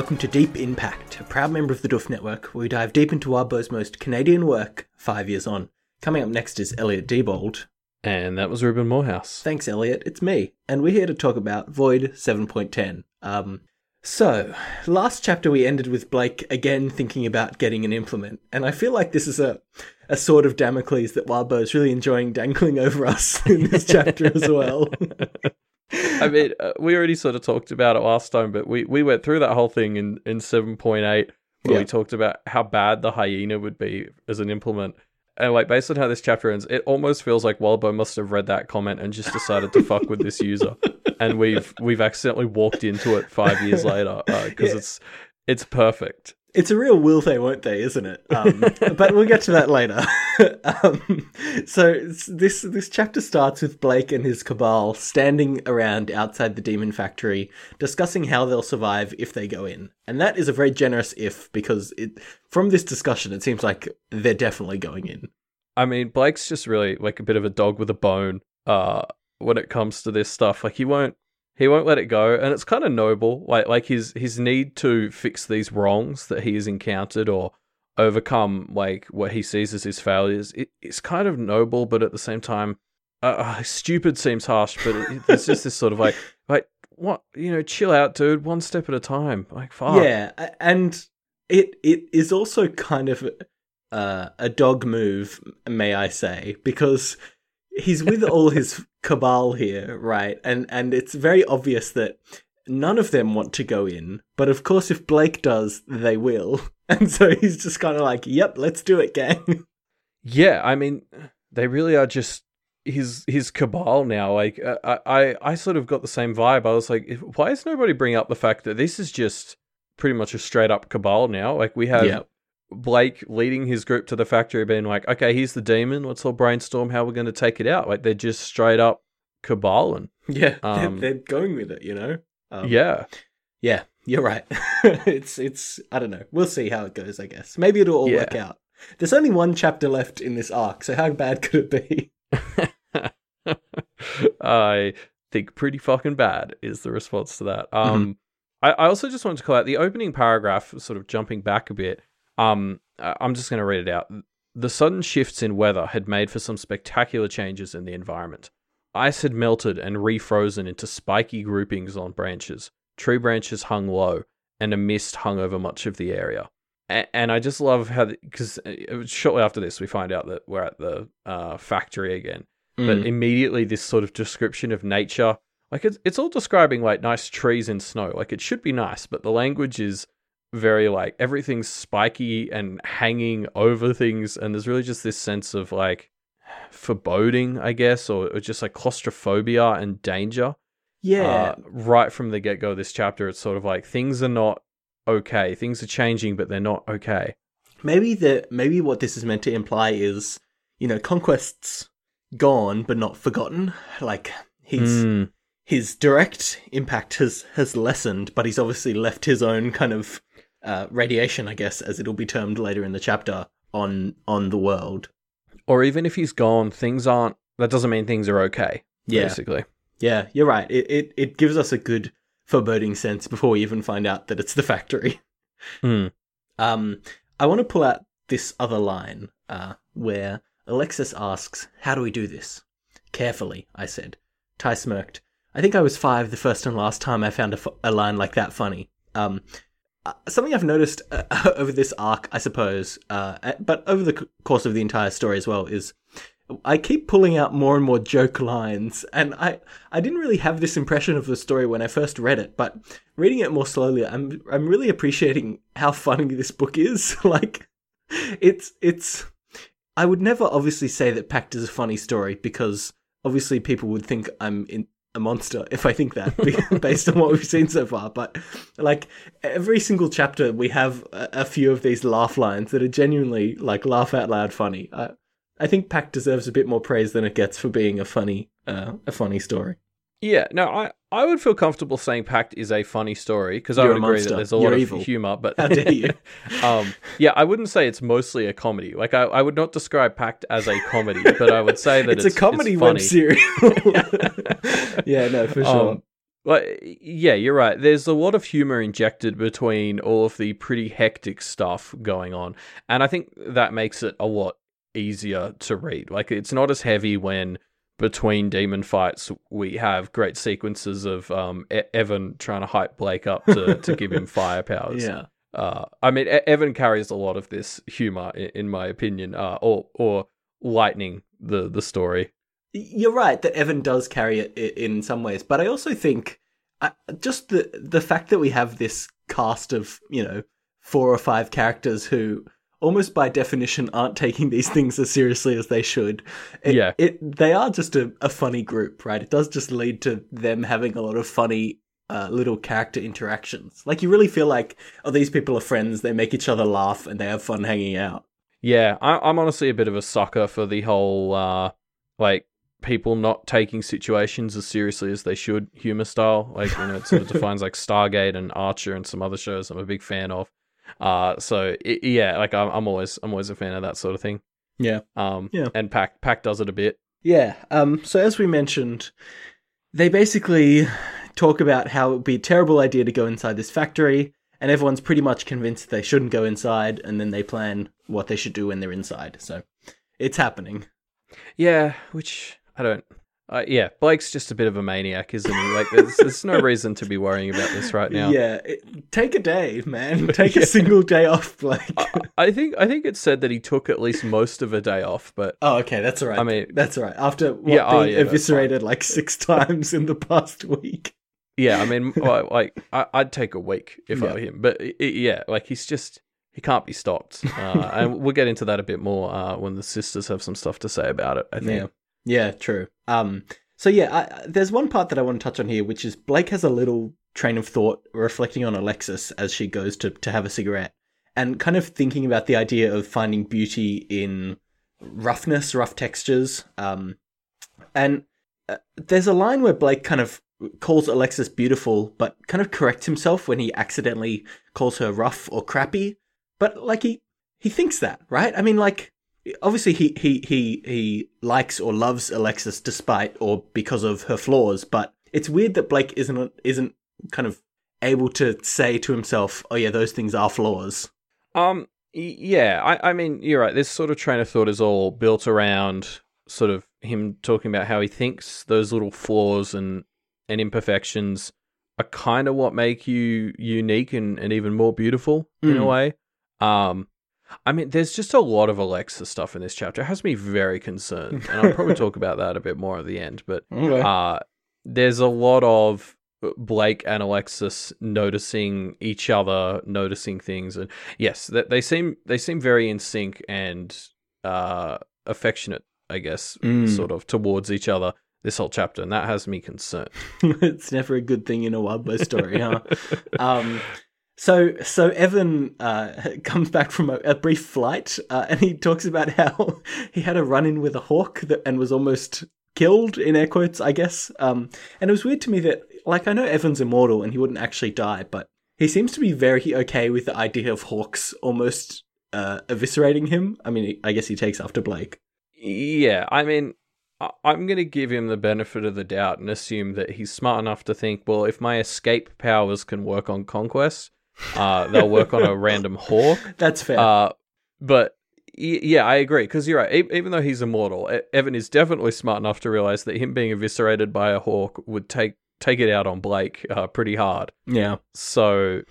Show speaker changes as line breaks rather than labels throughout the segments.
Welcome to Deep In Pact, a proud member of the Duff Network, where we dive deep into Wildbow's most Canadian work five years on. Coming up next is Elliot Diebold.
And that was Ruben Morehouse.
Thanks, Elliot. It's me, and we're here to talk about Void 7.10. Um, so, last chapter we ended with Blake again thinking about getting an implement, and I feel like this is a a sword of Damocles that Wildbow is really enjoying dangling over us in this chapter as well.
I mean, uh, we already sort of talked about it last time, but we, we went through that whole thing in, in 7.8 where
Yeah.
we talked about how bad the hyena would be as an implement. And like based on how this chapter ends, it almost feels like Wildbow must have read that comment and just decided to fuck with this user. And we've we've accidentally walked into it five years later because
Yeah.
it's it's perfect.
It's a real will they, won't they, isn't it? Um, but we'll get to that later. um, so this this chapter starts with Blake and his cabal standing around outside the demon factory, discussing how they'll survive if they go in. And that is a very generous if because it from this discussion it seems like they're definitely going in.
I mean, Blake's just really like a bit of a dog with a bone uh, when it comes to this stuff. Like he won't he won't let it go, and it's kind of noble. Like like his his need to fix these wrongs that he has encountered or overcome like what he sees as his failures. It, it's kind of noble, but at the same time, uh, uh, stupid seems harsh. But it, it's just this sort of like like what you know, chill out, dude. One step at a time. Like fuck.
Yeah, and it it is also kind of uh, a dog move, may I say, because he's with all his cabal here, right? And and it's very obvious that none of them want to go in, but of course, if Blake does, they will. And so he's just kind of like, "Yep, let's do it, gang."
Yeah, I mean, they really are just his his cabal now. Like, uh, I I I sort of got the same vibe. I was like, why is nobody bringing up the fact that this is just pretty much a straight up cabal now? Like, we have
Yep.
Blake leading his group to the factory, being like, okay, here's the demon. Let's all brainstorm how we're going to take it out. Like, they're just straight up cabaling.
Yeah,
Um,
they're, they're going with it, you know. Um,
yeah,
Yeah, you're right. it's it's I don't know. We'll see how it goes, I guess. Maybe it'll all
Yeah.
work out. There's only one chapter left in this arc, so how bad could it be?
I think pretty fucking bad is the response to that. Um, I, I also just wanted to call out the opening paragraph, sort of jumping back a bit. Um, I- I'm just going to read it out. The sudden shifts in weather had made for some spectacular changes in the environment. Ice had melted and refrozen into spiky groupings on branches. Tree branches hung low, and a mist hung over much of the area. A- And I just love how, because shortly after this, we find out that we're at the uh, factory again but
Mm.
immediately this sort of description of nature like it's, it's all describing like nice trees in snow like it should be nice but the language is very like everything's spiky and hanging over things and there's really just this sense of like foreboding i guess or, or just like claustrophobia and danger.
Yeah,
uh, right from the get-go of this chapter it's sort of like things are not okay things are changing but they're not okay.
Maybe the maybe what this is meant to imply is, you know, conquest's gone but not forgotten. Like he's
Mm,
his direct impact has has lessened, but he's obviously left his own kind of uh, radiation, I guess, as it'll be termed later in the chapter, on on the world.
or even if he's gone things aren't that doesn't mean things are okay
Yeah.
basically
Yeah, you're right. It, it it gives us a good foreboding sense before we even find out that it's the factory.
Hmm.
Um, I want to pull out this other line uh, where Alexis asks, "How do we do this?" Carefully, I said. Ty smirked. I think I was five the first and last time I found a, a line like that funny. Um, uh, something I've noticed uh, over this arc, I suppose, uh, uh, but over the course of the entire story as well, is I keep pulling out more and more joke lines, and I I didn't really have this impression of the story when I first read it, but reading it more slowly, I'm I'm really appreciating how funny this book is. like, it's it's. I would never obviously say that Pact is a funny story because obviously people would think I'm in a monster if I think that based on what we've seen so far. But like every single chapter, we have a, a few of these laugh lines that are genuinely like laugh out loud funny. I, I think Pact deserves a bit more praise than it gets for being a funny, uh, a funny story.
Yeah, no, I, I would feel comfortable saying Pact is a funny story because I would agree
monster.
that there's a
You're
lot
evil.
of humor. But
How dare you?
um, yeah, I wouldn't say it's mostly a comedy. Like I, I would not describe Pact as a comedy, but I would say that
It's,
it's,
a comedy
it's
web serial. yeah, no, for sure.
Um, Like, yeah, you're right. There's a lot of humor injected between all of the pretty hectic stuff going on, and I think that makes it a lot easier to read. Like, it's not as heavy when between demon fights we have great sequences of um, e- Evan trying to hype Blake up to, to give him fire powers.
Yeah.
Uh, I mean, e- Evan carries a lot of this humor, in, in my opinion, uh, or or lightening the the story.
You're right that Evan does carry it in some ways, but I also think uh, just the the fact that we have this cast of you know four or five characters who almost by definition aren't taking these things as seriously as they should. It,
Yeah.
it they are just a, a funny group, right? It does just lead to them having a lot of funny. Uh, little character interactions. Like you really feel like, oh, these people are friends. They make each other laugh and they have fun hanging out.
Yeah, I, I'm honestly a bit of a sucker for the whole uh, like people not taking situations as seriously as they should humor style. Like you know, it sort of defines like Stargate and Archer and some other shows I'm a big fan of. Uh, so i yeah, like I'm, I'm always I'm always a fan of that sort of thing.
Yeah.
Um,
Yeah.
and Pact Pact does it a bit.
Yeah. Um, so as we mentioned, they basically talk about how it would be a terrible idea to go inside this factory, and everyone's pretty much convinced they shouldn't go inside, and then they plan what they should do when they're inside. So it's happening.
Yeah, which I don't. Uh, yeah, Blake's just a bit of a maniac, isn't he? Like, there's, there's no reason to be worrying about this right now.
Yeah. It, take a day, man. Take
Yeah.
a single day off, Blake.
I, I think I think it said that he took at least most of a day off, but
oh, okay. That's all right.
I mean-
that's all right. After what,
Yeah, oh,
being
yeah,
eviscerated like six times in the past week.
Yeah, I mean, like I, I'd take a week if I were him, but i- i- yeah, like he's just he can't be stopped, uh, and we'll get into that a bit more uh, when the sisters have some stuff to say about it. I
Yeah.
think.
Yeah, true. Um, so yeah, I, there's one part that I want to touch on here, which is Blake has a little train of thought reflecting on Alexis as she goes to to have a cigarette, and kind of thinking about the idea of finding beauty in roughness, rough textures. Um, and uh, there's a line where Blake kind of calls Alexis beautiful, but kind of corrects himself when he accidentally calls her rough or crappy. But like he he thinks that, right? I mean, like obviously he he he he likes or loves Alexis despite or because of her flaws, but it's weird that Blake isn't isn't kind of able to say to himself, "Oh yeah, those things are flaws."
Um. Yeah. I. I mean, you're right. This sort of train of thought is all built around sort of him talking about how he thinks those little flaws and and imperfections are kind of what make you unique and, and even more beautiful in a
Mm.
way. Um. I mean, there's just a lot of Alexis stuff in this chapter. It has me very concerned, and I'll probably talk about that a bit more at the end. But
Okay.
uh, there's a lot of Blake and Alexis noticing each other, noticing things, and yes, that they seem they seem very in sync and uh, affectionate, I guess,
Mm.
sort of towards each other. This whole chapter, and that has me concerned.
it's never a good thing in a West story, huh? um, so so Evan uh, comes back from a, a brief flight, uh, and he talks about how he had a run in with a hawk that, and was almost killed in air quotes, I guess. Um, and it was weird to me that, like, I know Evan's immortal and he wouldn't actually die, but he seems to be very okay with the idea of hawks almost uh, eviscerating him. I mean, I guess he takes after Blake.
Yeah, I mean, I'm going to give him the benefit of the doubt and assume that he's smart enough to think, well, if my escape powers can work on conquest, uh, they'll work on a random hawk.
That's fair.
Uh, but yeah, I agree because you're right. Even though he's immortal, Evan is definitely smart enough to realize that him being eviscerated by a hawk would take take it out on Blake uh, pretty hard.
yeah.
So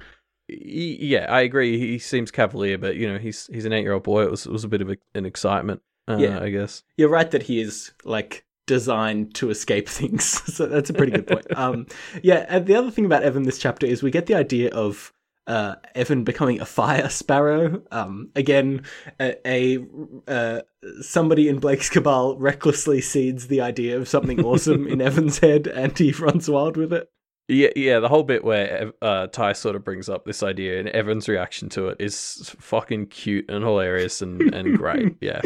yeah, I agree. He seems cavalier, but you know, he's he's an eight year old boy. It was it was a bit of a, an excitement. Uh,
Yeah.
I guess.
You're right that he is like designed to escape things. so that's a pretty good point. Um, yeah, and the other thing about Evan this chapter is we get the idea of uh, Evan becoming a fire sparrow. Um, again, a, a uh, somebody in Blake's cabal recklessly seeds the idea of something awesome in Evan's head, and he runs wild with it.
Yeah, yeah. The whole bit where uh, Ty sort of brings up this idea and Evan's reaction to it is fucking cute and hilarious and, and great. Yeah.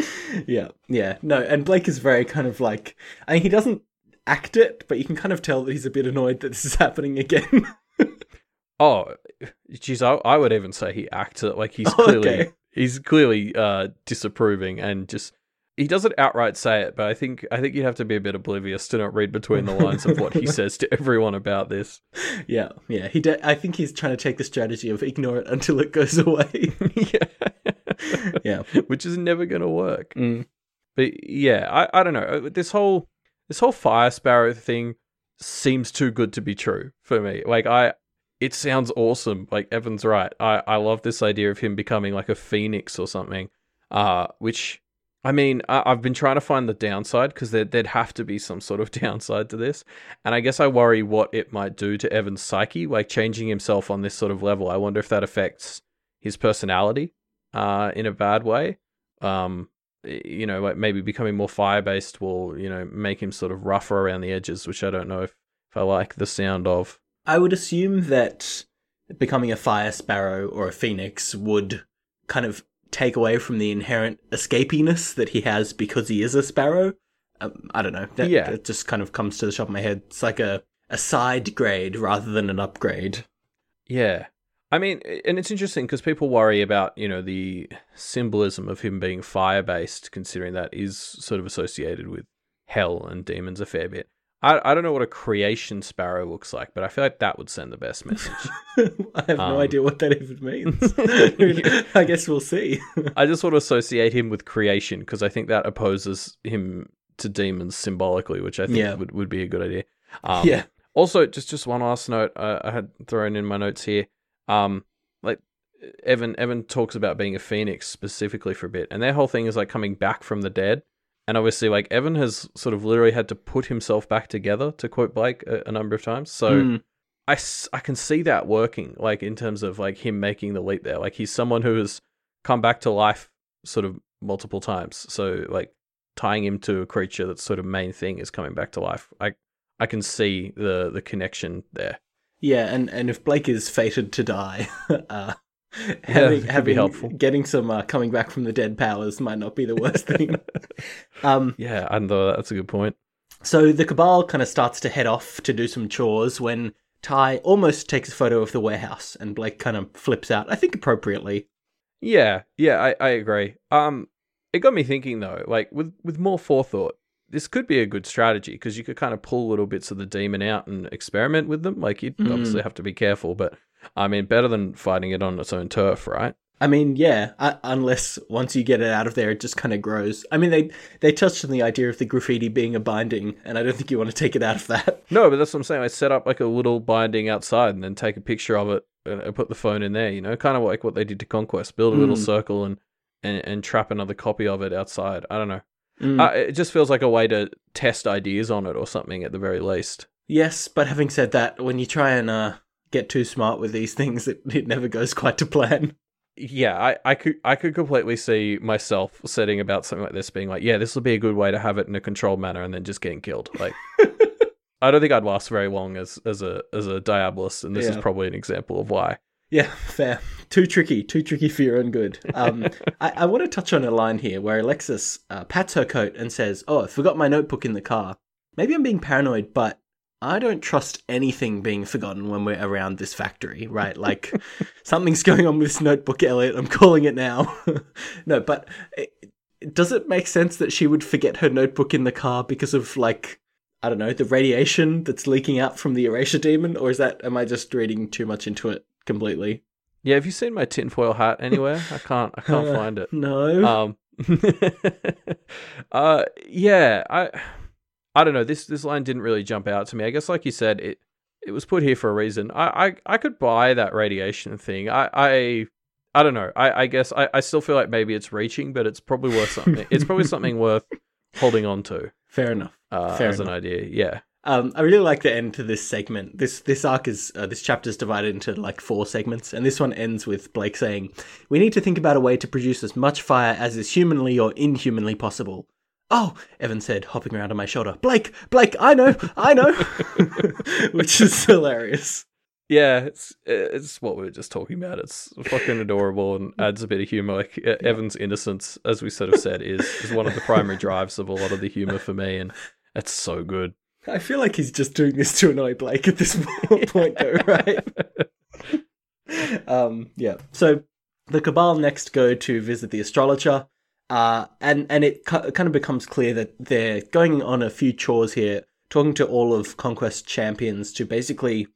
yeah, yeah. No, and Blake is very kind of like I mean he doesn't act it, but you can kind of tell that he's a bit annoyed that this is happening again.
Oh, geez, I, I would even say he acts it like he's clearly
okay.
he's clearly uh, disapproving and just he doesn't outright say it, but I think I think you'd have to be a bit oblivious to not read between the lines of what he says to everyone about this.
Yeah, yeah. He. De- I think he's trying to take the strategy of ignore it until it goes away.
yeah,
yeah.
which is never going to work.
Mm.
But yeah, I, I don't know. Uh, This whole this whole fire sparrow thing seems too good to be true for me. Like I it sounds awesome. Like Evan's right. I, I love this idea of him becoming like a phoenix or something. Uh which I mean, I, I've been trying to find the downside because there, there'd have to be some sort of downside to this. And I guess I worry what it might do to Evan's psyche, like changing himself on this sort of level. I wonder if that affects his personality uh, in a bad way. Um, you know, like maybe becoming more fire based will, you know, make him sort of rougher around the edges, which I don't know if, if I like the sound of.
I would assume that becoming a fire sparrow or a phoenix would kind of take away from the inherent escapiness that he has because he is a sparrow. Um, I don't know. That,
Yeah.
that just kind of comes to the top of my head. It's like a, a side grade rather than an upgrade.
Yeah. I mean, and it's interesting because people worry about, you know, the symbolism of him being fire based, considering that is sort of associated with hell and demons a fair bit. I, I don't know what a creation sparrow looks like, but I feel like that would send the best message.
I have no
Um,
idea what that even means. I guess we'll see.
I just want to associate him with creation because I think that opposes him to demons symbolically, which I think
Yeah.
would, would be a good idea. Um,
yeah.
Also, just just one last note uh, I had thrown in my notes here. Um, like Evan Evan talks about being a phoenix specifically for a bit, and their whole thing is like coming back from the dead. And obviously, like Evan has sort of literally had to put himself back together, to quote Blake a, a number of times. So
Mm.
I, I can see that working, like in terms of like him making the leap there. Like he's someone who has come back to life sort of multiple times. So like tying him to a creature that's sort of main thing is coming back to life. I I can see the the connection there.
Yeah, and, and if Blake is fated to die, uh, having,
could be helpful.
getting some uh, coming back from the dead powers might not be the worst thing. um,
Yeah, and uh, that's a good point.
so the Cabal kind of starts to head off to do some chores when Ty almost takes a photo of the warehouse, and Blake kind of flips out. I think appropriately.
Yeah, yeah, I, I agree. Um, it got me thinking though, like with with more forethought, this could be a good strategy because you could kind of pull little bits of the demon out and experiment with them. Like you'd
Mm.
obviously have to be careful, but I mean, better than fighting it on its own turf, right?
I mean, yeah, uh, unless once you get it out of there, it just kind of grows. I mean, they they touched on the idea of the graffiti being a binding, and I don't think you want to take it out of that.
No, but that's what I'm saying. I set up like a little binding outside and then take a picture of it and put the phone in there. You know, kind of like what they did to Conquest. Build a little
Mm.
circle and, and and trap another copy of it outside. I don't know.
Mm.
Uh, it just feels like a way to test ideas on it or something at the very least.
Yes, but having said that, when you try and uh, get too smart with these things, it, it never goes quite to plan.
Yeah, I, I could I could completely see myself setting about something like this being like, yeah, this will be a good way to have it in a controlled manner and then just getting killed. Like I don't think I'd last very long as as a as a Diabolist, and this is probably an example of why.
Yeah, fair. Too tricky. Too tricky for your own good. Um, I, I want to touch on a line here where Alexis uh, pats her coat and says, "Oh, I forgot my notebook in the car. Maybe I'm being paranoid, but I don't trust anything being forgotten when we're around this factory, right? Like something's going on with this notebook, Elliot. I'm calling it now. no, but it, does it make sense that she would forget her notebook in the car because of like I don't know the radiation that's leaking out from the erasure demon, or is that am I just reading too much into it completely?
Yeah, have you seen my tinfoil hat anywhere? I can't I can't
Uh,
find it.
No.
Um uh yeah, I I don't know. This this line didn't really jump out to me. I guess like you said, it it was put here for a reason. I I, I could buy that radiation thing. I I I don't know. I, I guess I, I still feel like maybe it's reaching, but it's probably worth something. it's probably something worth holding on to
Fair enough.
uh,
Fair
as an idea. Yeah.
Um, I really like the end to this segment. This this arc is uh, this chapter is divided into like four segments, and this one ends with Blake saying, "We need to think about a way to produce as much fire as is humanly or inhumanly possible." Oh, Evan said, hopping around on my shoulder. Blake, Blake, I know, I know, which is hilarious.
Yeah, it's it's what we were just talking about. It's fucking adorable and adds a bit of humor. Like uh, Evan's innocence, as we sort of said, is is one of the primary drives of a lot of the humor for me, and it's so good.
I feel like he's just doing this to annoy Blake at this point, though, right? um, yeah. So the Cabal next go to visit the astrologer. Uh, and and it cu- kind of becomes clear that they're going on a few chores here, talking to all of Conquest champions to basically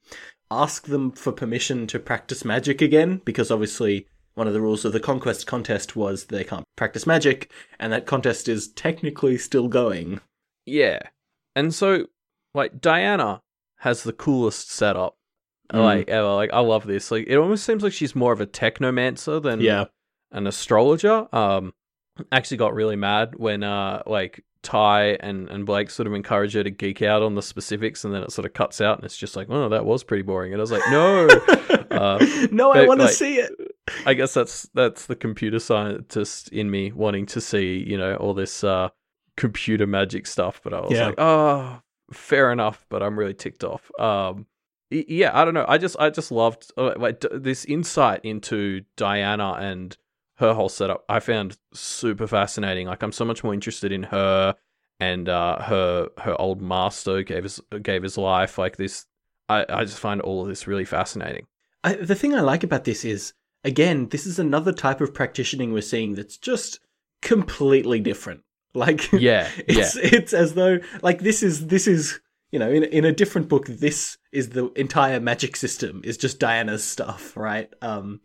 ask them for permission to practice magic again, because obviously one of the rules of the Conquest contest was they can't practice magic, and that contest is technically still going.
Yeah. And so, like, Diana has the coolest setup.
Mm.
Like, ever. Like, I love this. Like, it almost seems like she's more of a technomancer than
Yeah.
an astrologer. Um, actually got really mad when, uh, like, Ty and, and Blake sort of encourage her to geek out on the specifics, and then it sort of cuts out, and it's just like, oh, that was pretty boring. And I was like, no. Uh,
no, I want to
like,
see it.
I guess that's that's the computer scientist in me wanting to see, you know, all this uh, computer magic stuff. But I was
Yeah.
like, oh, fair enough. But I'm really ticked off. Um, yeah, I don't know. I just I just loved uh, like d- this insight into Diana and her whole setup. I found super fascinating. Like I'm so much more interested in her and uh, her her old master gave his gave his life. Like this, I I just find all of this really fascinating.
I, the thing I like about this is, again, this is another type of practicing we're seeing that's just completely different. Like,
Yeah, yeah.
it's it's as though like this is this is you know in in a different book this is the entire magic system is just Diana's stuff, right? Um,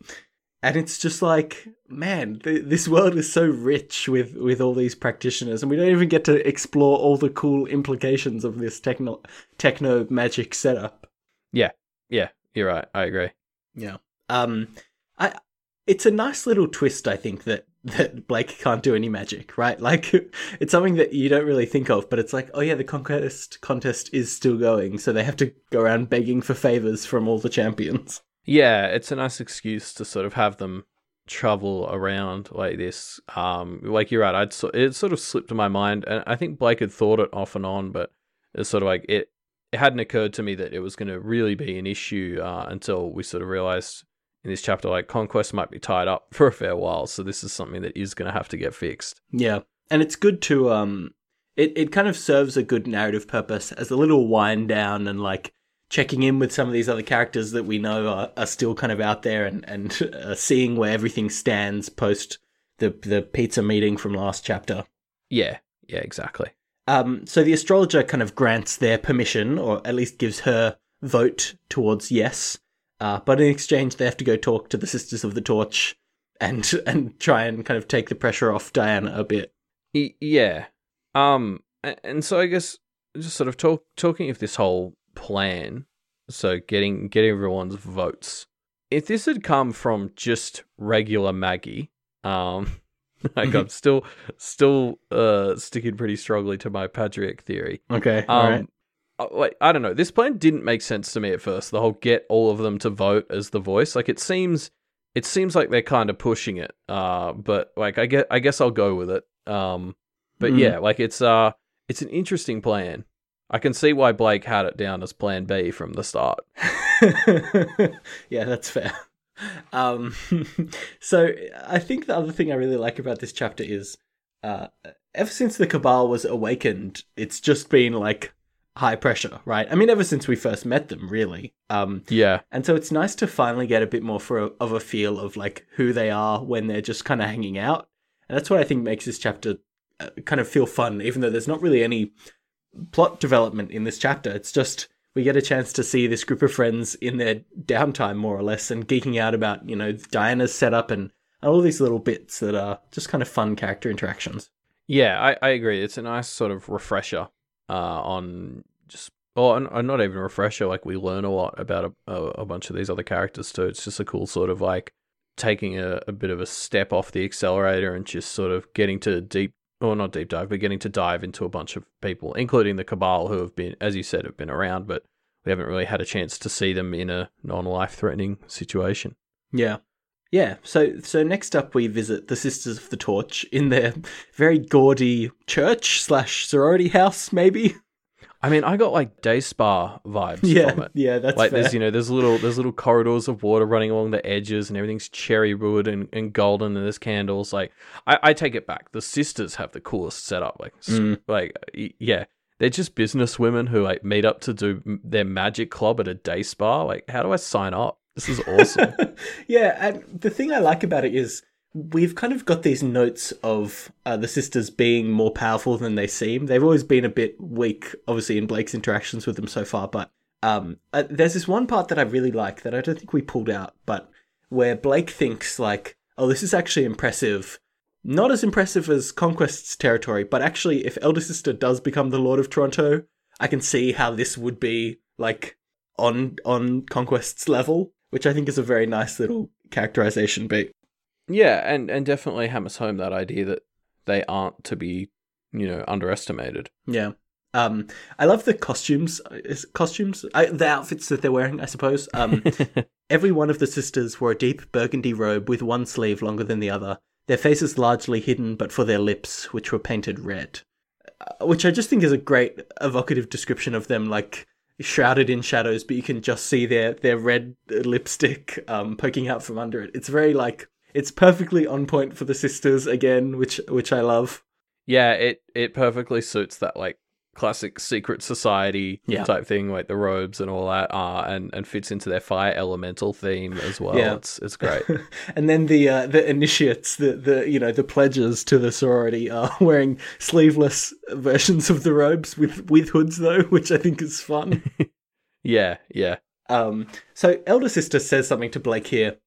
and it's just like man, th- this world is so rich with with all these practitioners, and we don't even get to explore all the cool implications of this techno techno magic setup.
Yeah. Yeah, you're right. I agree.
Yeah. Um I it's a nice little twist I think that that Blake can't do any magic, right? Like it's something that you don't really think of, but it's like, oh yeah, the conquest contest is still going, so they have to go around begging for favors from all the champions.
Yeah, it's a nice excuse to sort of have them travel around like this. Um, like you're right, I'd so, it sort of slipped in my mind, and I think Blake had thought it off and on, but it's sort of like it. It hadn't occurred to me that it was going to really be an issue uh, until we sort of realized in this chapter, like conquest might be tied up for a fair while, so this is something that is going to have to get fixed.
Yeah. And it's good to um it, it kind of serves a good narrative purpose as a little wind down and like checking in with some of these other characters that we know are, are still kind of out there and and uh, seeing where everything stands post the the pizza meeting from last chapter.
Yeah, yeah, exactly.
Um, so the astrologer kind of grants their permission, or at least gives her vote towards yes. Uh, but in exchange, they have to go talk to the Sisters of the Torch and and try and kind of take the pressure off Diana a bit.
Yeah. Um, and so I guess just sort of talk talking of this whole plan. So getting getting everyone's votes. If this had come from just regular Maggie, um, like I'm still still uh sticking pretty strongly to my Padraic theory.
Okay,
Um,
all right.
uh, like I don't know. This plan didn't make sense to me at first. The whole get all of them to vote as the voice. Like it seems, it seems like they're kind of pushing it. Uh, but like I get, I guess I'll go with it. Um, but
Mm.
yeah, like it's uh, it's an interesting plan. I can see why Blake had it down as Plan B from the start.
yeah, that's fair. Um, so I think the other thing I really like about this chapter is, uh, ever since the Cabal was awakened, it's just been like high pressure, right? I mean, ever since we first met them, really. Um,
Yeah,
and so it's nice to finally get a bit more for a, of a feel of like who they are when they're just kind of hanging out, and that's what I think makes this chapter uh, kind of feel fun, even though there's not really any plot development in this chapter. It's just we get a chance to see this group of friends in their downtime, more or less, and geeking out about you know Diana's setup and, all these little bits that are just kind of fun character interactions.
yeah, I, I agree. It's a nice sort of refresher uh, on just, or or not even a refresher. Like we learn a lot about a, a, a bunch of these other characters too. It's just a cool sort of like taking a, a bit of a step off the accelerator and just sort of getting to deep, or not deep dive, but getting to dive into a bunch of people, including the Cabal, who have been, as you said, have been around, but we haven't really had a chance to see them in a non-life threatening situation.
Yeah. Yeah, so so next up we visit the Sisters of the Torch in their very gaudy church slash sorority house, maybe.
I mean, I got like day spa vibes from
Yeah,
it.
yeah, that's
like
fair.
there's you know there's little there's little corridors of water running along the edges and everything's cherry wood and, and golden and there's candles. Like I, I take it back. The sisters have the coolest setup. Like
Mm.
like yeah. They're just business women who like meet up to do their magic club at a day spa. Like how do I sign up? This is awesome.
Yeah, and the thing I like about it is we've kind of got these notes of uh, the sisters being more powerful than they seem. They've always been a bit weak, obviously, in Blake's interactions with them so far. But um, uh, there's this one part that I really like that I don't think we pulled out, but where Blake thinks like, "Oh, this is actually impressive." Not as impressive as Conquest's territory, but actually, if Elder Sister does become the Lord of Toronto, I can see how this would be like on on Conquest's level, which I think is a very nice little characterization beat.
Yeah, and and definitely hammers home that idea that they aren't to be, you know, underestimated.
Yeah. Um, I love the costumes. Is costumes I, the outfits that they're wearing? I suppose. Um, every one of the sisters wore a deep burgundy robe with one sleeve longer than the other. Their faces largely hidden, but for their lips, which were painted red. Uh, which I just think is a great evocative description of them, like shrouded in shadows, but you can just see their their red lipstick um, poking out from under it. It's very like it's perfectly on point for the sisters again, which which I love.
Yeah, it it perfectly suits that like classic secret society
Yeah.
type thing, like the robes and all that, uh, and and fits into their fire elemental theme as well.
Yeah.
It's it's great.
and then the uh, the initiates, the the you know the pledges to the sorority are wearing sleeveless versions of the robes with with hoods though, which I think is fun.
yeah, yeah.
Um, so elder sister says something to Blake here,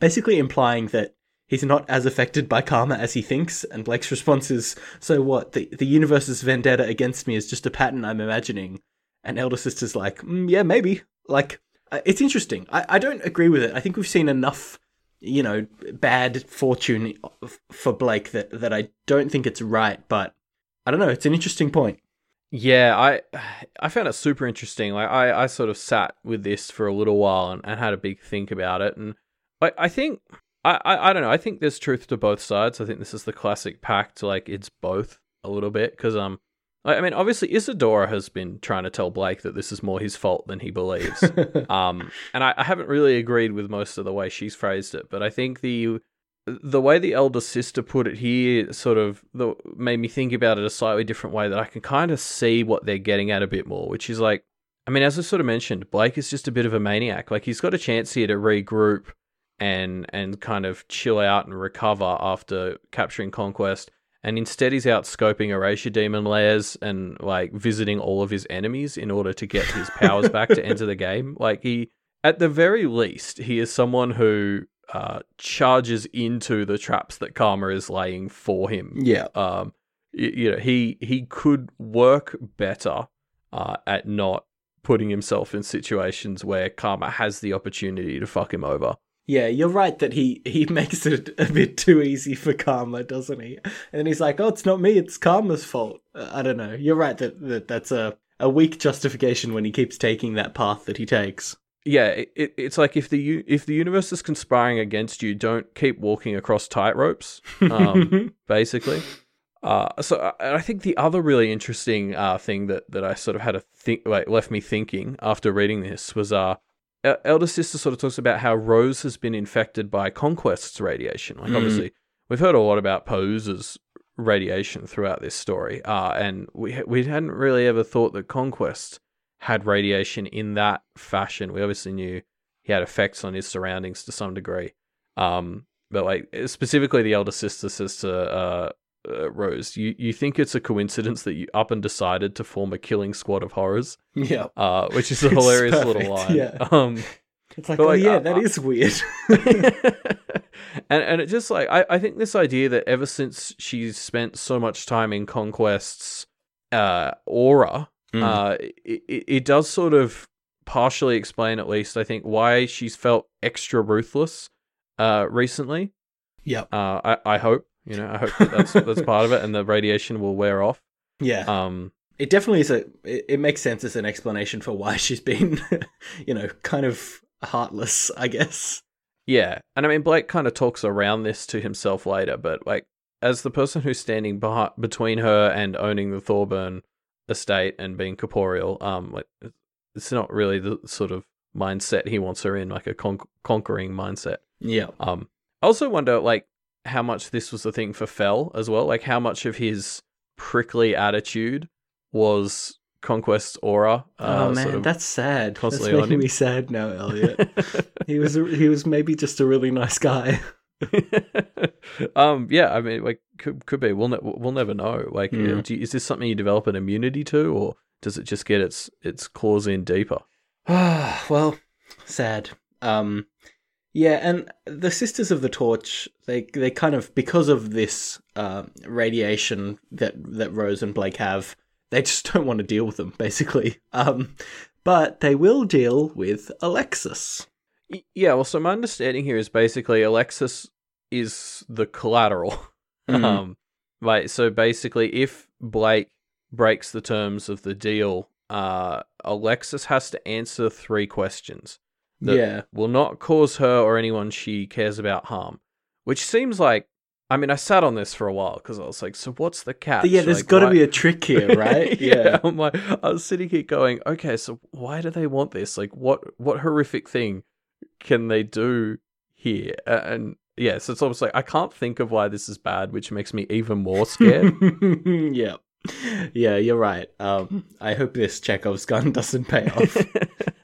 basically implying that he's not as affected by karma as he thinks. And Blake's response is, "So what? The the universe's vendetta against me is just a pattern I'm imagining." And elder sister's like, mm, "Yeah, maybe." Like, uh, it's interesting. I I don't agree with it. I think we've seen enough, you know, bad fortune for Blake that that I don't think it's right. But I don't know. It's an interesting point.
Yeah, I I found it super interesting. Like I, I sort of sat with this for a little while and, and had a big think about it. And I, I think I, I, I don't know, I think there's truth to both sides. I think this is the classic pact, like it's both a little bit. Because um I I mean obviously Isadora has been trying to tell Blake that this is more his fault than he believes. um and I, I haven't really agreed with most of the way she's phrased it, but I think the the way the elder sister put it here sort of the, made me think about it a slightly different way that I can kind of see what they're getting at a bit more, which is like, I mean, as I sort of mentioned, Blake is just a bit of a maniac. Like he's got a chance here to regroup and and kind of chill out and recover after capturing Conquest. And instead, he's out scoping Erasure Demon lairs and like visiting all of his enemies in order to get his powers back to enter the game. Like he, at the very least, he is someone who uh, charges into the traps that Karma is laying for him.
yeah.
Um, y- you know, he he could work better uh, at not putting himself in situations where Karma has the opportunity to fuck him over.
Yeah, you're right that he he makes it a bit too easy for Karma, doesn't he? And then he's like, "Oh, it's not me; it's Karma's fault." Uh, I don't know. You're right that, that that's a a weak justification when he keeps taking that path that he takes.
Yeah, it, it, it's like if the if the universe is conspiring against you, don't keep walking across tightropes. Um, basically. Uh, so uh, I think the other really interesting uh, thing that, that I sort of had a think like left me thinking after reading this was uh, elder sister sort of talks about how Rose has been infected by Conquest's radiation. Like
Mm.
obviously we've heard a lot about Pose's radiation throughout this story, uh, and we we hadn't really ever thought that Conquest had radiation in that fashion. We obviously knew he had effects on his surroundings to some degree. Um, but like specifically, the elder sister says to uh, uh, Rose, "You you think it's a coincidence that you up and decided to form a killing squad of horrors?"
yeah,
Uh, which is a hilarious little line.
yeah.
Um,
it's like, oh
like,
yeah,
uh,
that is weird.
and and it just like I, I think this idea that ever since she's spent so much time in Conquest's uh, aura,
Mm.
uh, it, it does sort of partially explain, at least I think, why she's felt extra ruthless uh, recently.
yep.
Uh, I I hope you know I hope that that's that's part of it, and the radiation will wear off.
Yeah.
Um,
it definitely is a. It, it makes sense as an explanation for why she's been, you know, kind of heartless. I guess.
Yeah, and I mean Blake kind of talks around this to himself later, but like as the person who's standing behind, between her and owning the Thorburn estate and being corporeal, um, like it's not really the sort of mindset he wants her in, like a con- conquering mindset.
Yeah.
Um, I also wonder like how much this was a thing for Fell as well, like how much of his prickly attitude was Conquest's aura.
oh
uh,
man,
sort of-
that's sad. That's making me sad now, Elliot. he was he was maybe just a really nice guy.
um, yeah, I mean, like, could could be. We'll ne- we'll never know. Like,
Mm.
uh, do you- is this something you develop an immunity to, or does it just get its its claws in deeper?
well, sad. Um, yeah, and the Sisters of the Torch, they they kind of because of this uh, radiation that that Rose and Blake have, they just don't want to deal with them, basically. Um, but they will deal with Alexis.
Yeah. Well, so my understanding here is basically Alexis is the collateral.
Mhm.
Um, right. So basically, if Blake breaks the terms of the deal, uh, Alexis has to answer three questions. That
yeah,
will not cause her or anyone she cares about harm. Which seems like, I mean, I sat on this for a while because I was like, so what's the catch?
yeah. There's
Like,
got to
why-
be a trick here, right?
yeah. I'm like, I was sitting here going, okay, so why do they want this? Like, what what horrific thing can they do here? And yeah, so it's almost like I can't think of why this is bad, which makes me even more scared.
yeah. Yeah, you're right. Um, I hope this Chekhov's gun doesn't pay off.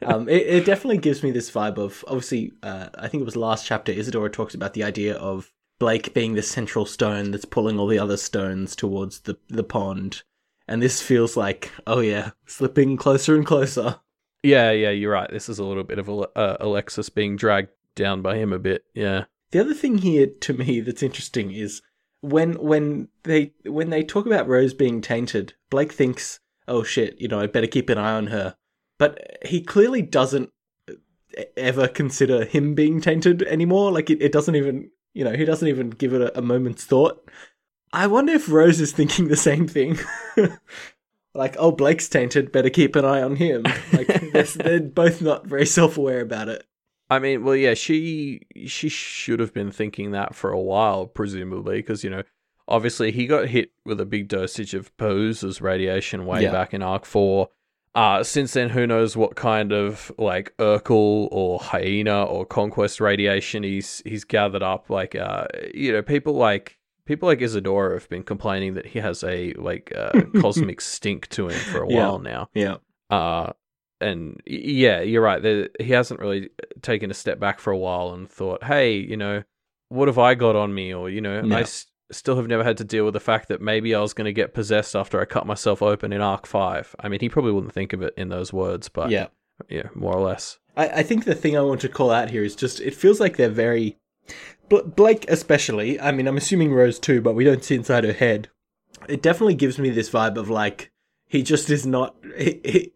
Um, it, it definitely gives me this vibe of obviously. Uh, I think it was last chapter. Isadora talks about the idea of Blake being the central stone that's pulling all the other stones towards the the pond, and this feels like, oh yeah, slipping closer and closer.
yeah, yeah, you're right. This is a little bit of uh, Alexis being dragged down by him a bit. Yeah.
The other thing here to me that's interesting is when when they when they talk about Rose being tainted, Blake thinks, "Oh shit, you know, I better keep an eye on her." But he clearly doesn't ever consider him being tainted anymore. Like it, it doesn't even, you know, he doesn't even give it a, a moment's thought. I wonder if Rose is thinking the same thing. like, oh, Blake's tainted, better keep an eye on him. Like they're, they're both not very self-aware about it.
I mean, well, yeah, she she should have been thinking that for a while, presumably, because you know, obviously he got hit with a big dosage of Pose's radiation way
Yeah.
back in Arc Four. Uh, since then, who knows what kind of like Urkel or Hyena or Conquest radiation he's he's gathered up. Like, uh, you know, people like people like Isadora have been complaining that he has a like uh, cosmic stink to him for a
Yeah.
while now.
Yeah.
Uh, and yeah, you're right. The, he hasn't really taken a step back for a while and thought, hey, you know, what have I got on me? Or, you know,
No.
I still have never had to deal with the fact that maybe I was going to get possessed after I cut myself open in Arc 5. I mean, he probably wouldn't think of it in those words, but
yeah.
yeah, more or less.
I, I think the thing I want to call out here is just it feels like they're very Bl- Blake especially. I mean, I'm assuming Rose too, but we don't see inside her head. It definitely gives me this vibe of like he just is not. He, he,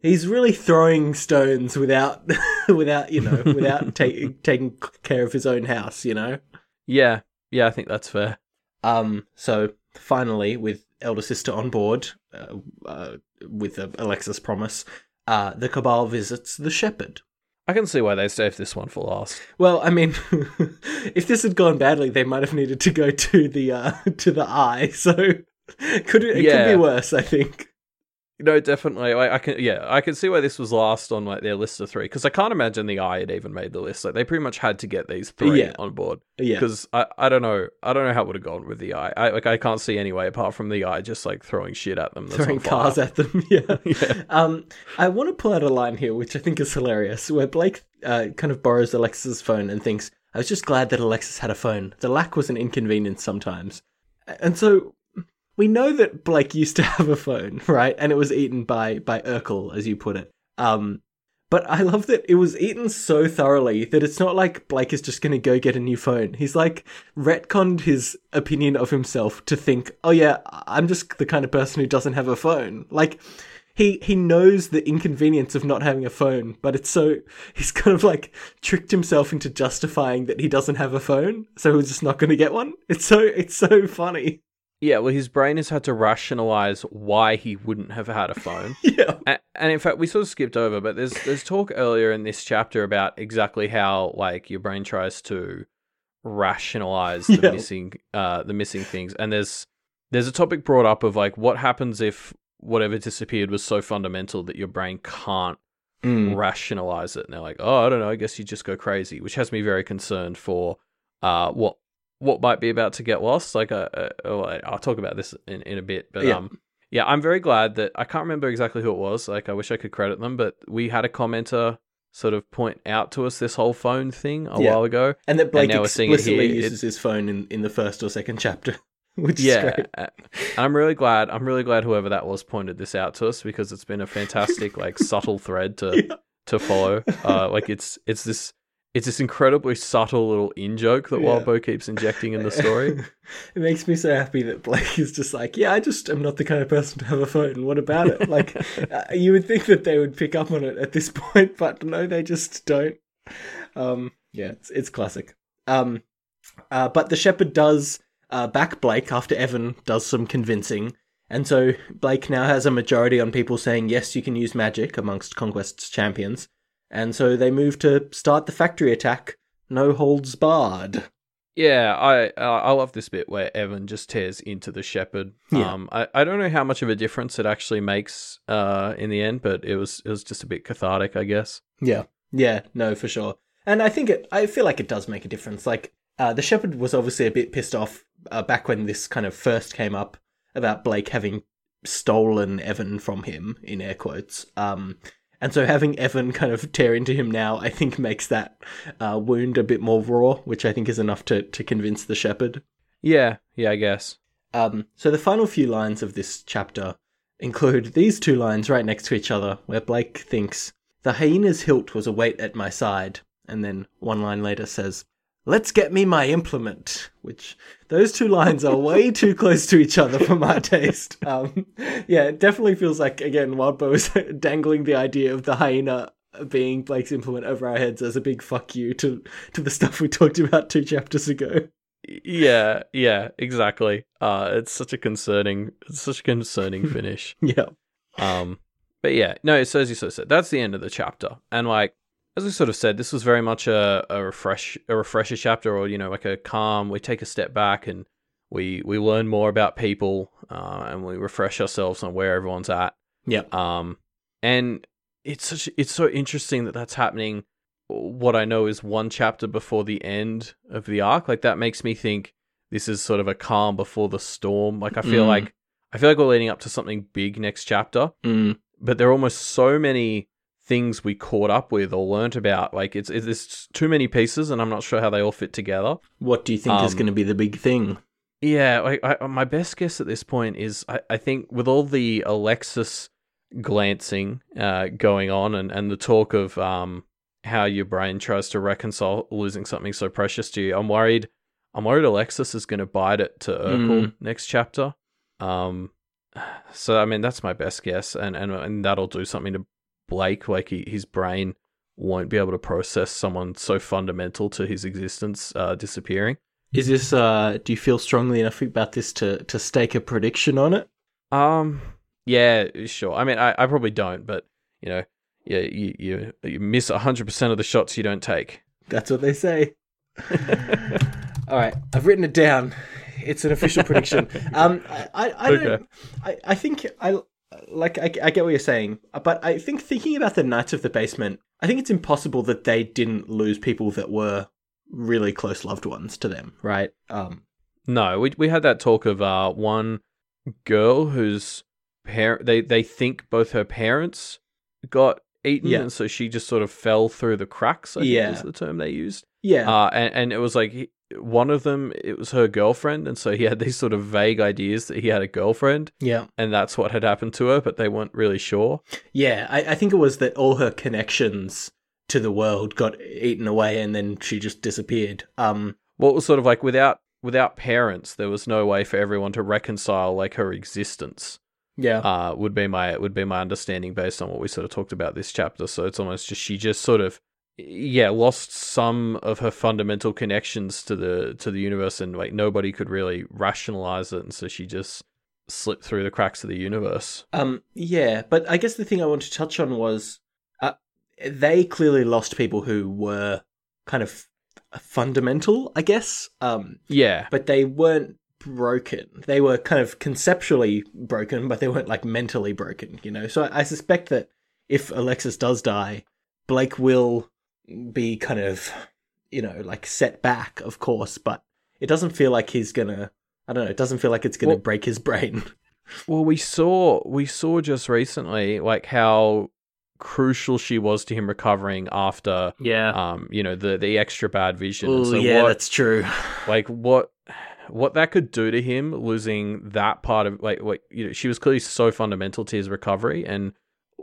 he's really throwing stones without, without you know, without ta- taking care of his own house. You know.
Yeah, yeah, I think that's fair.
Um. So finally, with elder sister on board, uh, uh, with uh, Alexis' promise, uh, the Cabal visits the Shepherd.
I can see why they saved this one for last.
Well, I mean, if this had gone badly, they might have needed to go to the uh, to the eye. So could it, it could be worse? I think.
No, definitely. I, I can, yeah, I can see why this was last on like their list of three because I can't imagine the Eye had even made the list. Like they pretty much had to get these three
Yeah.
on board.
Yeah.
because I, I don't know I don't know how it would have gone with the eye. I like I can't see any way apart from the eye just like throwing shit at them.
Throwing cars at them. Yeah.
Yeah.
Um, I want to pull out a line here, which I think is hilarious, where Blake uh, kind of borrows Alexis's phone and thinks, "I was just glad that Alexis had a phone. The lack was an inconvenience sometimes." And so we know that Blake used to have a phone, right? And it was eaten by by Urkel, as you put it. Um, but I love that it was eaten so thoroughly that it's not like Blake is just going to go get a new phone. He's like retconned his opinion of himself to think, oh yeah, I'm just the kind of person who doesn't have a phone. Like, he he knows the inconvenience of not having a phone, but it's so he's kind of like tricked himself into justifying that he doesn't have a phone, so he's just not going to get one. It's so it's so funny.
Yeah, well, his brain has had to rationalize why he wouldn't have had a phone.
Yeah.
A- and in fact, we sort of skipped over, but there's there's talk earlier in this chapter about exactly how like your brain tries to rationalize the
Yeah.
missing uh the missing things, and there's there's a topic brought up of like what happens if whatever disappeared was so fundamental that your brain can't
Mm.
rationalize it, and they're like, oh, I don't know, I guess you just go crazy, which has me very concerned for uh what what might be about to get lost. Like, uh, uh, oh, I- I'll talk about this in, in a bit, but
Yeah.
um, yeah, I'm very glad that I can't remember exactly who it was. Like, I wish I could credit them, but we had a commenter sort of point out to us this whole phone thing a
Yeah.
while ago.
And that Blake
it
explicitly uses his phone in, in the first or second chapter, which is
Yeah,
great.
I'm really glad. I'm really glad whoever that was pointed this out to us because it's been a fantastic, like, subtle thread to
Yeah.
to follow. Uh, like it's it's this it's this incredibly subtle little in joke that
Yeah.
Wildbow keeps injecting in the story.
it makes me so happy that Blake is just like, yeah, I just am not the kind of person to have a phone. What about it? Like, uh, you would think that they would pick up on it at this point, but no, they just don't. Um, yeah, it's, it's classic. Um, uh, but the shepherd does uh, back Blake after Evan does some convincing. And so Blake now has a majority on people saying, yes, you can use magic amongst Conquest's champions. And so they move to start the factory attack, no holds barred.
Yeah, I I love this bit where Evan just tears into the shepherd.
Yeah.
Um, I, I don't know how much of a difference it actually makes uh in the end, but it was it was just a bit cathartic, I guess.
Yeah, yeah, no, for sure. And I think it, I feel like it does make a difference. Like, uh, the shepherd was obviously a bit pissed off uh, back when this kind of first came up about Blake having stolen Evan from him, in air quotes. Um, and so having Evan kind of tear into him now, I think makes that uh, wound a bit more raw, which I think is enough to, to convince the shepherd.
Yeah, yeah, I guess.
Um, so the final few lines of this chapter include these two lines right next to each other, where Blake thinks, The hyena's hilt was a weight at my side, and then one line later says, Let's get me my implement, which those two lines are way too close to each other for my taste. Um, yeah, it definitely feels like, again, Wildbow is dangling the idea of the hyena being Blake's implement over our heads as a big fuck you to, to the stuff we talked about two chapters ago.
Yeah, yeah, exactly. Uh, it's such a concerning, it's such a concerning finish.
Yeah.
Um, but yeah, no. So as you of said, that's the end of the chapter, and like as we sort of said, this was very much a, a refresh, a refresher chapter, or you know, like a calm. We take a step back and we we learn more about people, uh, and we refresh ourselves on where everyone's at.
Yeah.
Um, and it's such it's so interesting that that's happening. What I know is one chapter before the end of the arc. Like that makes me think this is sort of a calm before the storm. Like I feel
Mm.
like I feel like we're leading up to something big next chapter,
Mm.
but there are almost so many things we caught up with or learnt about. Like it's it's too many pieces, and I'm not sure how they all fit together.
What do you think is
Um,
going to be the big thing?
Yeah, like I, my best guess at this point is I, I think with all the Alexis glancing uh, going on and, and the talk of um, how your brain tries to reconcile losing something so precious to you, I'm worried. I'm worried Alexis is going to bite it to Urkel
Mm.
next chapter. Um, so I mean that's my best guess, and and and that'll do something to Blake. Like he, his brain won't be able to process someone so fundamental to his existence uh, disappearing.
Is this? Uh, do you feel strongly enough about this to to stake a prediction on it?
Um. Yeah. Sure. I mean, I, I probably don't, but you know, yeah, you you, you miss hundred percent of the shots you don't take.
That's what they say. All right, I've written it down. It's an official prediction. Um, I, I, I, don't,
Okay.
I, I think I like. I, I get what you're saying, but I think thinking about the Knights of the Basement, I think it's impossible that they didn't lose people that were really close loved ones to them, right? Um,
No, we we had that talk of uh one girl whose parent they they think both her parents got eaten,
Yeah.
and so she just sort of fell through the cracks. I think
Yeah.
was the term they used.
yeah,
Uh, and and it was like one of them it was her girlfriend, and so he had these sort of vague ideas that he had a girlfriend,
yeah.
and that's what had happened to her, but they weren't really sure.
Yeah, I, I think it was that all her connections to the world got eaten away and then she just disappeared. Um,
Well, it was sort of like without without parents, there was no way for everyone to reconcile like her existence.
yeah.
Uh, would be my would be my understanding based on what we sort of talked about this chapter. So it's almost just she just sort of yeah lost some of her fundamental connections to the to the universe, and like nobody could really rationalize it, and so she just slipped through the cracks of the universe.
Um, yeah, but I guess the thing I want to touch on was uh, they clearly lost people who were kind of fundamental, I guess. Um,
Yeah,
but they weren't broken. They were kind of conceptually broken, but they weren't like mentally broken, you know? So I, I suspect that if Alexis does die, Blake will be kind of, you know, like set back, of course, but it doesn't feel like he's gonna, I don't know, it doesn't feel like it's gonna
Well-
break his brain.
Well, we saw we saw just recently like how crucial she was to him recovering after
Yeah.
um you know the the extra bad vision.
oh
so
yeah,
what,
that's true.
like what what that could do to him losing that part of like what you know she was clearly so fundamental to his recovery and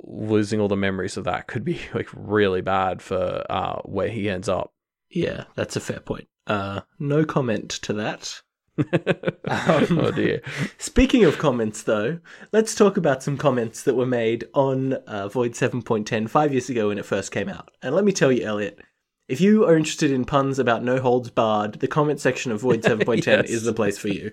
losing all the memories of that could be like really bad for uh where he ends up
Yeah, that's a fair point. Uh, no comment to that. Um,
oh dear
Speaking of comments, though, let's talk about some comments that were made on uh, Void 7.10 five years ago when it first came out. And let me tell you, Elliot, if you are interested in puns about no holds barred, the comment section of Void 7.10
Yes.
is the place for you.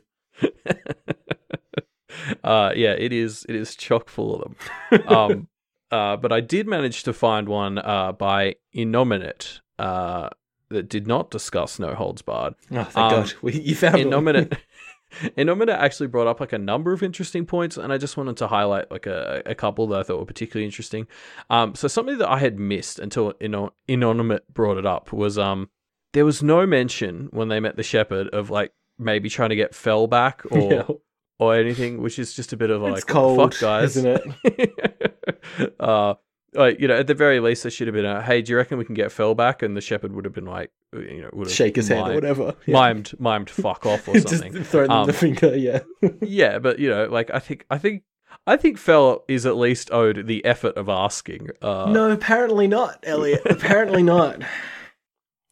uh yeah it is it is chock full of them um uh but i did manage to find one uh by innominate uh that did not discuss no holds barred
Oh, thank
Um,
God. We, you found.
Innominate Innominate actually brought up like a number of interesting points, and I just wanted to highlight like a, a couple that I thought were particularly interesting. Um, so something that I had missed until Innominate brought it up was um, there was no mention when they met the shepherd of like maybe trying to get Fell back or. Or anything, which is just a bit of like
It's cold,
fuck guys,
isn't
it? uh, like you know, at the very least, there should have been a hey, do you reckon we can get Fell back? And the shepherd would have been like, you know, would have
Shake his head or whatever. Yeah.
mimed mimed fuck off or
Just
something.
throw them
Um,
the finger, yeah.
yeah, but you know, like I think I think I think Fell is at least owed the effort of asking. Uh,
no, apparently not, Elliot. apparently not.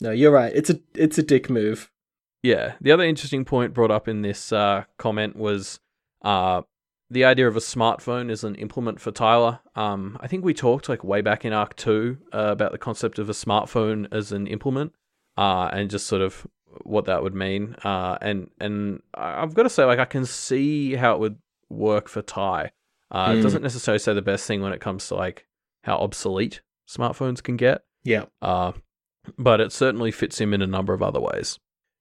No, you're right. It's a it's a dick move.
Yeah. The other interesting point brought up in this uh, comment was uh, the idea of a smartphone as an implement for Tyler. Um, I think we talked like way back in Arc Two uh, about the concept of a smartphone as an implement, uh, and just sort of what that would mean. Uh, and and I've got to say, like, I can see how it would work for Ty. Uh, It
Mm.
doesn't necessarily say the best thing when it comes to like how obsolete smartphones can get.
Yeah.
Uh, but it certainly fits him in a number of other ways.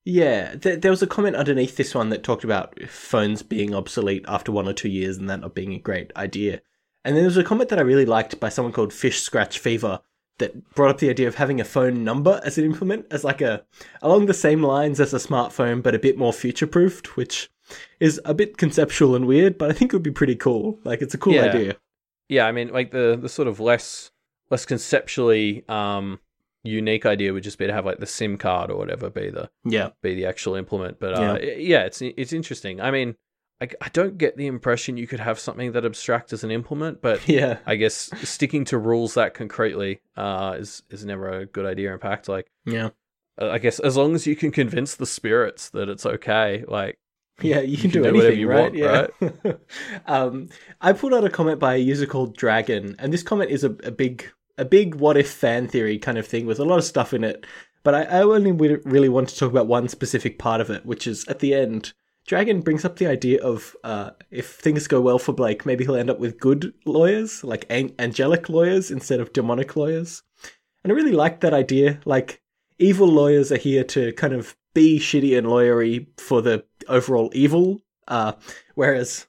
Yeah, th- there was a comment underneath this one that talked about phones being obsolete after one or two years and that not being a great idea. And then there was a comment that I really liked by someone called Fish Scratch Fever that brought up the idea of having a phone number as an implement, as like a along the same lines as a smartphone, but a bit more future proofed, which is a bit conceptual and weird, but I think it would be pretty cool. Like it's a cool
Yeah.
idea.
Yeah, I mean, like the the sort of less less conceptually um unique idea would just be to have like the SIM card or whatever be the
Yeah.
be the actual implement. But uh, yeah. yeah, it's it's interesting. I mean, I, I don't get the impression you could have something that abstract as an implement, but
Yeah.
I guess sticking to rules that concretely uh, is is never a good idea. In fact, like
Yeah.
uh, I guess as long as you can convince the spirits that it's okay, like
Yeah, you can,
can
do,
do whatever
anything,
you
right?
want,
yeah. um, I pulled out a comment by a user called Dragon, and this comment is a, a big, a big what if fan theory kind of thing with a lot of stuff in it. But I, I only really want to talk about one specific part of it, which is at the end. Dragon brings up the idea of uh, if things go well for Blake, maybe he'll end up with good lawyers, like an- angelic lawyers instead of demonic lawyers. And I really like that idea. Like, evil lawyers are here to kind of be shitty and lawyery for the overall evil, uh, whereas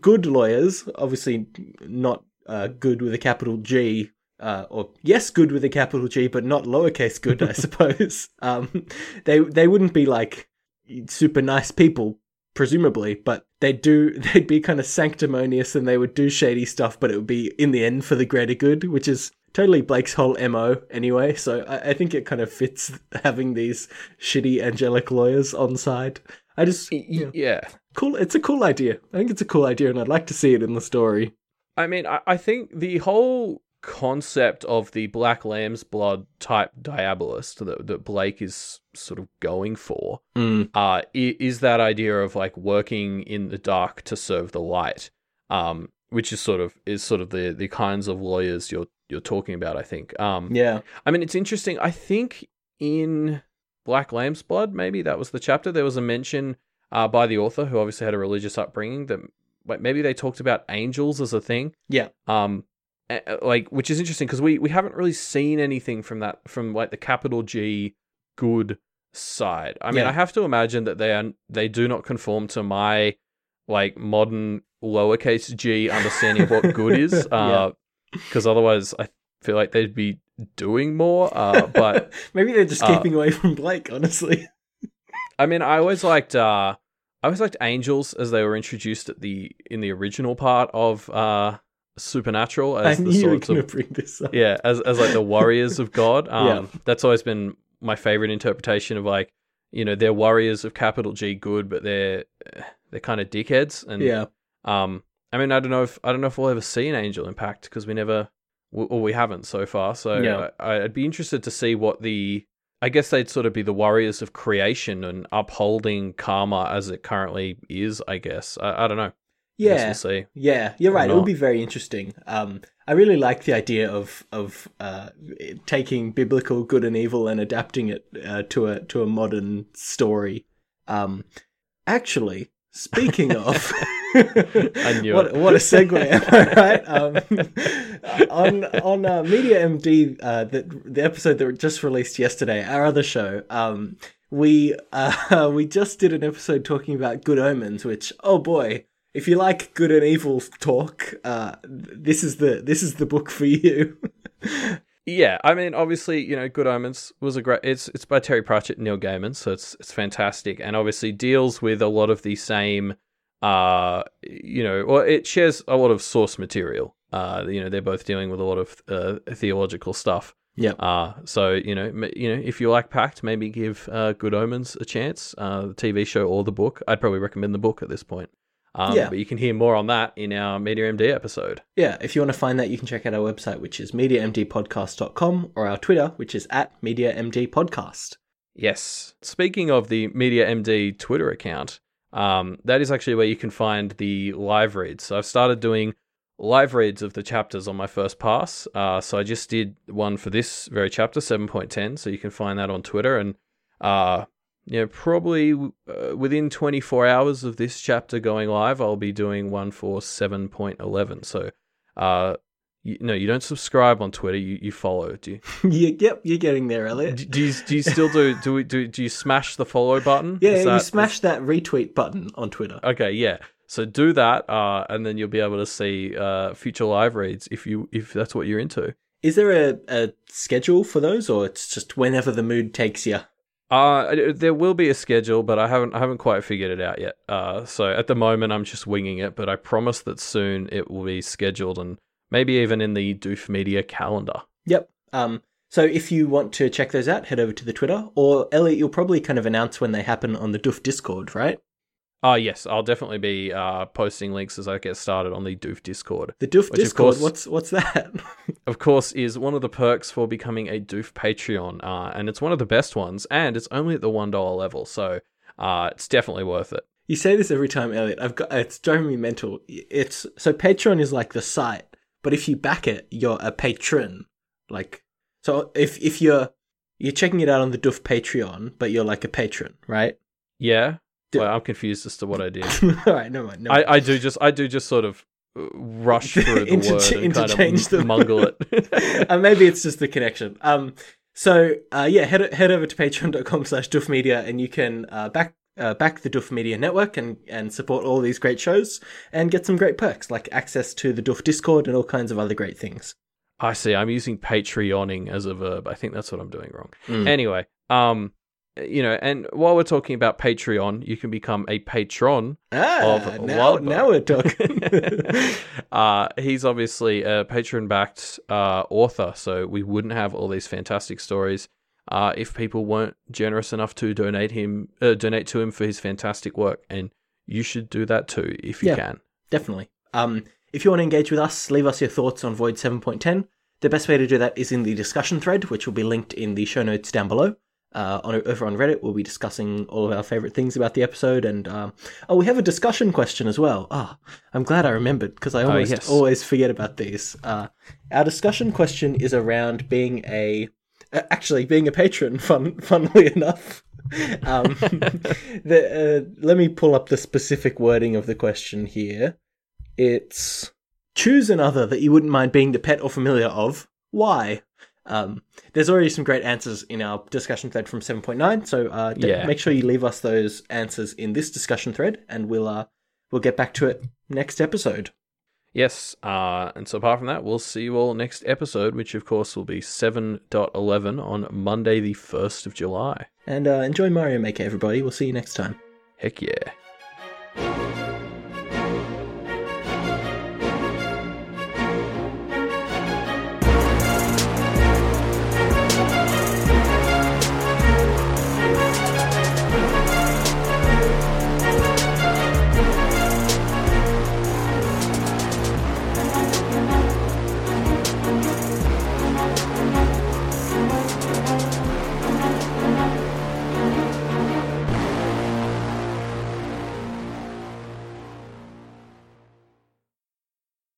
good lawyers, obviously not uh, good with a capital G, uh, or yes, good with a capital G, but not lowercase good, I suppose. Um, they they wouldn't be like super nice people, presumably, but they do they'd be kind of sanctimonious and they would do shady stuff, but it would be in the end for the greater good, which is totally Blake's whole mo anyway. So I, I think it kind of fits having these shitty angelic lawyers on side. I just you know,
yeah.
cool. It's a cool idea. I think it's a cool idea, and I'd like to see it in the story.
I mean, I, I think the whole concept of the Black Lamb's Blood type Diabolist that, that Blake is sort of going for
Mm.
uh, is that idea of like working in the dark to serve the light, um, which is sort of is sort of the the kinds of lawyers you're you're talking about. I think. Um,
Yeah.
I mean, it's interesting. I think in Black Lamb's Blood, maybe that was the chapter. There was a mention uh, by the author, who obviously had a religious upbringing, that maybe they talked about angels as a thing.
Yeah.
Um, like which is interesting because we we haven't really seen anything from that from like the capital G good side. I mean,
Yeah.
I have to imagine that they are they do not conform to my like modern lowercase g understanding of what good is.
Yeah.
Uh, because otherwise I feel like they'd be doing more. Uh, but
maybe they're just
uh,
keeping away from Blake. Honestly.
I mean, I always liked uh, I always liked angels as they were introduced at the in the original part of uh, supernatural as
knew
the sorts of
bring this up.
yeah, as as like the warriors of God. Um,
Yeah.
that's always been my favorite interpretation of like, you know, they're warriors of capital G good, but they're they're kind of dickheads. And
Yeah.
um, I mean, I don't know if I don't know if we'll ever see an angel in Pact because we never, or we haven't so far. So
Yeah.
I, I'd be interested to see what the. I guess they'd sort of be the warriors of creation and upholding karma as it currently is. I guess I, I don't know.
Yeah.
we'll.
Yeah, you're right. It would be very interesting. Um, I really like the idea of of uh, taking biblical good and evil and adapting it uh, to a to a modern story. Um, actually, speaking of,
I knew
what
it.
what a segue, am I right? Um, on on uh, Media MD, uh, the the episode that just released yesterday, our other show. Um, we uh, we just did an episode talking about good omens, which oh boy, if you like good and evil talk, uh, this is the this is the book for you.
Yeah, I mean, obviously, you know, Good Omens was a great. It's it's by Terry Pratchett, and Neil Gaiman, so it's it's fantastic, and obviously deals with a lot of the same, uh, you know, or it shares a lot of source material. Uh, you know, they're both dealing with a lot of uh, theological stuff.
Yep.
Uh, so you know, m- you know, if you like Pact, maybe give uh, Good Omens a chance. Uh, the TV show or the book. I'd probably recommend the book at this point. Um,
Yeah.
But you can hear more on that in our Media MD episode.
Yeah, if you want to find that, you can check out our website, which is mediamdpodcast.com, or our Twitter, which is at mediamdpodcast.
Yes. Speaking of the Media MD Twitter account, um, that is actually where you can find the live reads. So I've started doing live reads of the chapters on my first pass. Uh, so I just did one for this very chapter, 7.10. So you can find that on Twitter. And, uh, you know, probably uh, within 24 hours of this chapter going live, I'll be doing one for 7.11. So, uh, you, no, you don't subscribe on Twitter, you, you follow. Do you?
you, yep, you're getting there, Elliot.
Do, do you do you still do do we do do you smash the follow button?
Yeah,
Is
you
that-
smash that retweet button on Twitter.
Okay, yeah. So do that, uh, and then you'll be able to see uh, future live reads if you if that's what you're into.
Is there a, a schedule for those, or it's just whenever the mood takes you?
Uh, there will be a schedule, but I haven't I haven't quite figured it out yet. Uh, so at the moment I'm just winging it, but I promise that soon it will be scheduled and maybe even in the Doof Media calendar.
Yep. Um. So if you want to check those out, head over to the Twitter, or Elliot, you'll probably kind of announce when they happen on the Doof Discord, right?
Oh yes, I'll definitely be uh, posting links as I get started on the Doof Discord.
The Doof Discord.
course-
What's what's that?
of course, is one of the perks for becoming a Doof Patreon, uh, and it's one of the best ones, and it's only at the one dollar level, so uh, it's definitely worth it.
You say this every time, Elliot. I've got it's driving me mental. It's so Patreon is like the site, but if you back it, you're a patron. Like so, if if you're you're checking it out on the Doof Patreon, but you're like a patron, right?
Yeah, I'm confused as to what I did.
All right, no mind. No
I, I do just I do just sort of uh, rush through the
Intercha-
word and kind of
them.
mungle it.
uh, maybe it's just the connection. Um, so uh, yeah, head head over to patreon.com slash Doof Media and you can uh, back uh, back the Doof Media network and and support all these great shows and get some great perks like access to the Doof Discord and all kinds of other great things.
I see. I'm using Patreoning as a verb. I think that's what I'm doing wrong.
Mm.
Anyway, um, you know, and while we're talking about Patreon, you can become a patron
Ah,
of
now,
Wildbow.
now we're talking.
uh, he's obviously a patron backed uh, author, so we wouldn't have all these fantastic stories uh, if people weren't generous enough to donate him, uh, donate to him for his fantastic work. And you should do that too if you
Yeah.
can.
Definitely. Um, if you want to engage with us, leave us your thoughts on Void 7.10. The best way to do that is in the discussion thread, which will be linked in the show notes down below. Uh, on over on Reddit, we'll be discussing all of our favorite things about the episode, and um, oh, we have a discussion question as well. Ah, I'm glad I remembered because I almost
yes.
always forget about these. Uh, our discussion question is around being a, uh, actually being a patron. Fun, funnily enough. um, the, uh, let me pull up the specific wording of the question here. It's choose another that you wouldn't mind being the pet or familiar of. Why? Um, there's already some great answers in our discussion thread from 7.9, so uh,
Yeah.
make sure you leave us those answers in this discussion thread, and we'll uh, we'll get back to it next episode.
Yes, uh, and so apart from that, we'll see you all next episode, which of course will be 7.11 on Monday, the 1st of July.
And uh, enjoy Mario Maker, everybody. We'll see you next time.
Heck yeah.